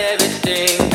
everything.